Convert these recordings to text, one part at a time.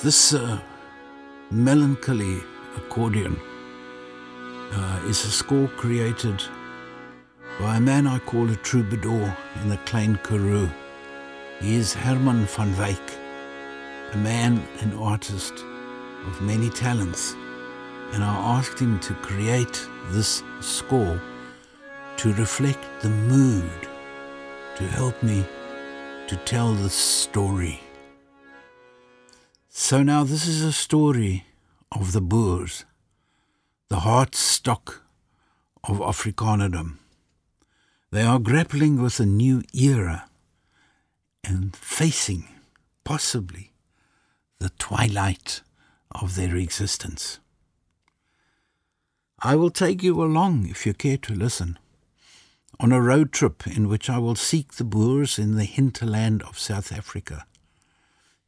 This uh, melancholy accordion uh, is a score created by a man I call a troubadour in the Klein Karoo. He is Herman van Wyk, a man and artist of many talents, and I asked him to create this score to reflect the mood, to help me to tell the story. So now this is a story of the Boers, the heartstock of Afrikanerdom. They are grappling with a new era and facing, possibly, the twilight of their existence. I will take you along, if you care to listen, on a road trip in which I will seek the Boers in the hinterland of South Africa,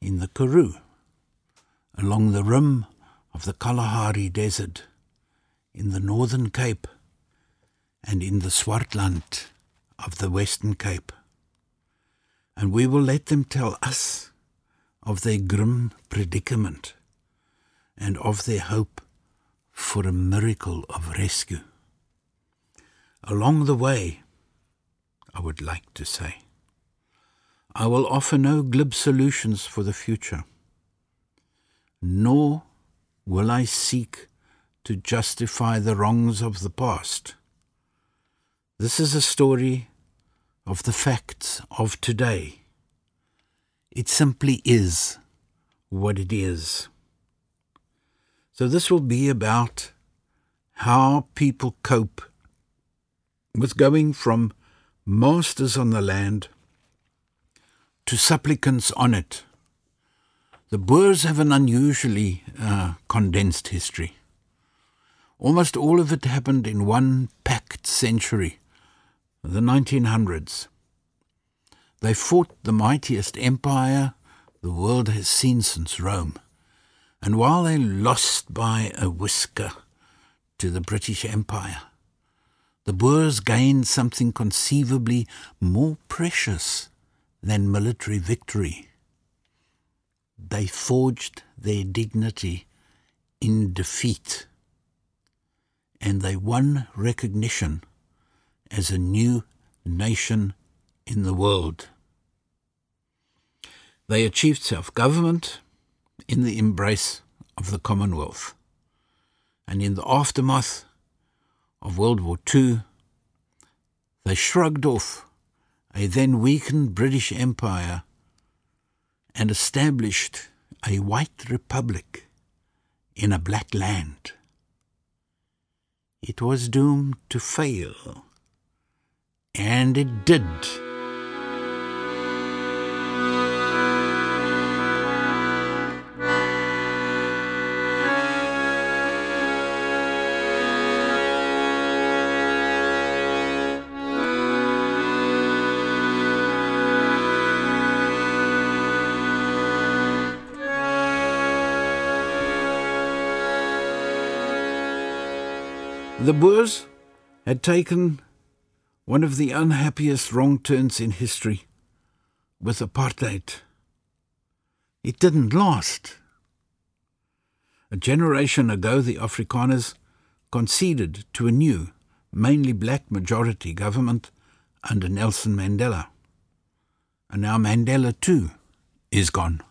in the Karoo, along the rim of the Kalahari Desert, in the Northern Cape, and in the Swartland of the Western Cape. And we will let them tell us of their grim predicament and of their hope for a miracle of rescue. Along the way, I would like to say, I will offer no glib solutions for the future, nor will I seek to justify the wrongs of the past. This is a story of the facts of today. It simply is what it is. So, this will be about how people cope with going from masters on the land to supplicants on it. The Boers have an unusually uh, condensed history. Almost all of it happened in one packed century, the 1900s. They fought the mightiest empire the world has seen since Rome. And while they lost by a whisker to the British Empire, the Boers gained something conceivably more precious than military victory. They forged their dignity in defeat, and they won recognition as a new nation in the world. They achieved self government in the embrace of the Commonwealth. And in the aftermath of World War II, they shrugged off a then weakened British Empire and established a white republic in a black land. It was doomed to fail, and it did. The Boers had taken one of the unhappiest wrong turns in history with apartheid. It didn't last. A generation ago, the Afrikaners conceded to a new, mainly black majority government under Nelson Mandela. And now Mandela, too, is gone.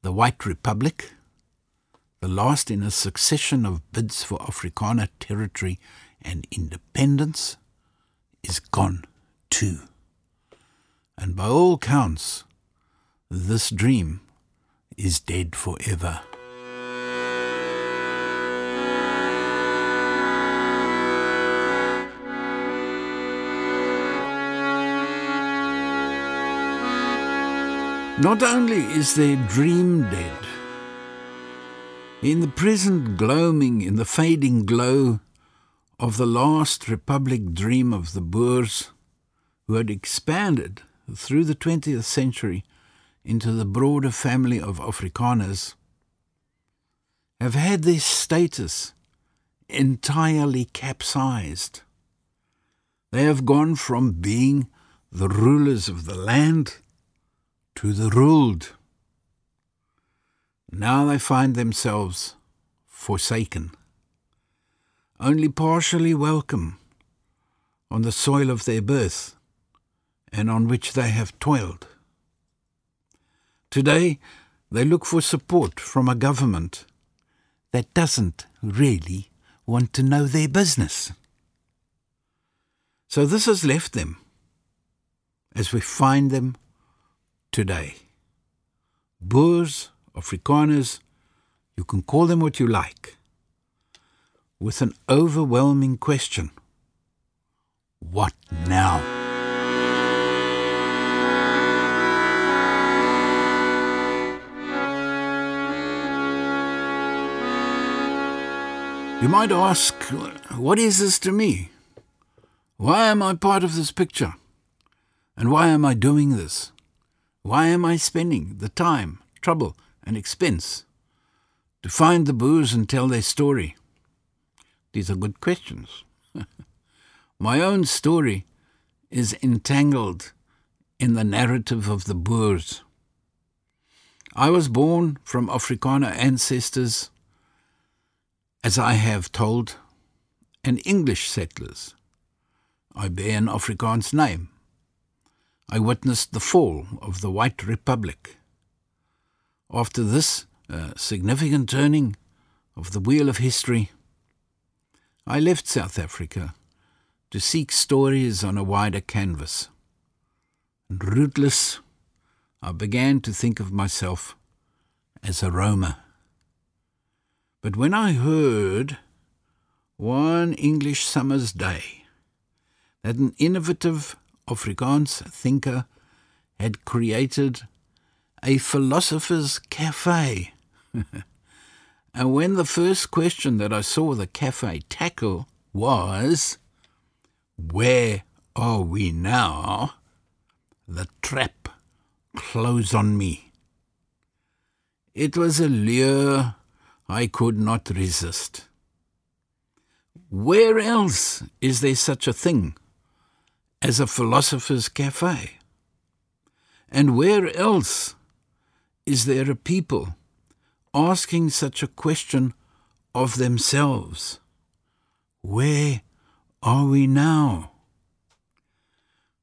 The White Republic the last in a succession of bids for Afrikaner territory and independence, is gone too. And by all counts, this dream is dead forever. Not only is their dream dead, in the present gloaming, in the fading glow of the last republic dream of the Boers, who had expanded through the 20th century into the broader family of Afrikaners, have had their status entirely capsized. They have gone from being the rulers of the land to the ruled. Now they find themselves forsaken, only partially welcome on the soil of their birth and on which they have toiled. Today, they look for support from a government that doesn't really want to know their business. So this has left them as we find them today. Boers, Afrikaners, you can call them what you like, with an overwhelming question What now? You might ask, what is this to me? Why am I part of this picture? And why am I doing this? Why am I spending the time, trouble, and expense to find the Boers and tell their story? These are good questions. My own story is entangled in the narrative of the Boers. I was born from Afrikaner ancestors as I have told, and English settlers. I bear an Afrikaans name. I witnessed the fall of the White Republic. After this uh, significant turning of the wheel of history, I left South Africa to seek stories on a wider canvas. And rootless, I began to think of myself as a roamer. But when I heard one English summer's day that an innovative Afrikaans thinker had created a philosopher's cafe, and when the first question that I saw the cafe tackle was, Where are we now? the trap closed on me. It was a lure I could not resist. Where else is there such a thing as a philosopher's cafe? And where else is there a people asking such a question of themselves? Where are we now?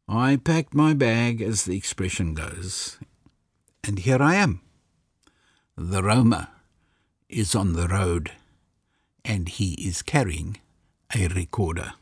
I packed my bag, as the expression goes, and here I am, the roamer is on the road and he is carrying a recorder.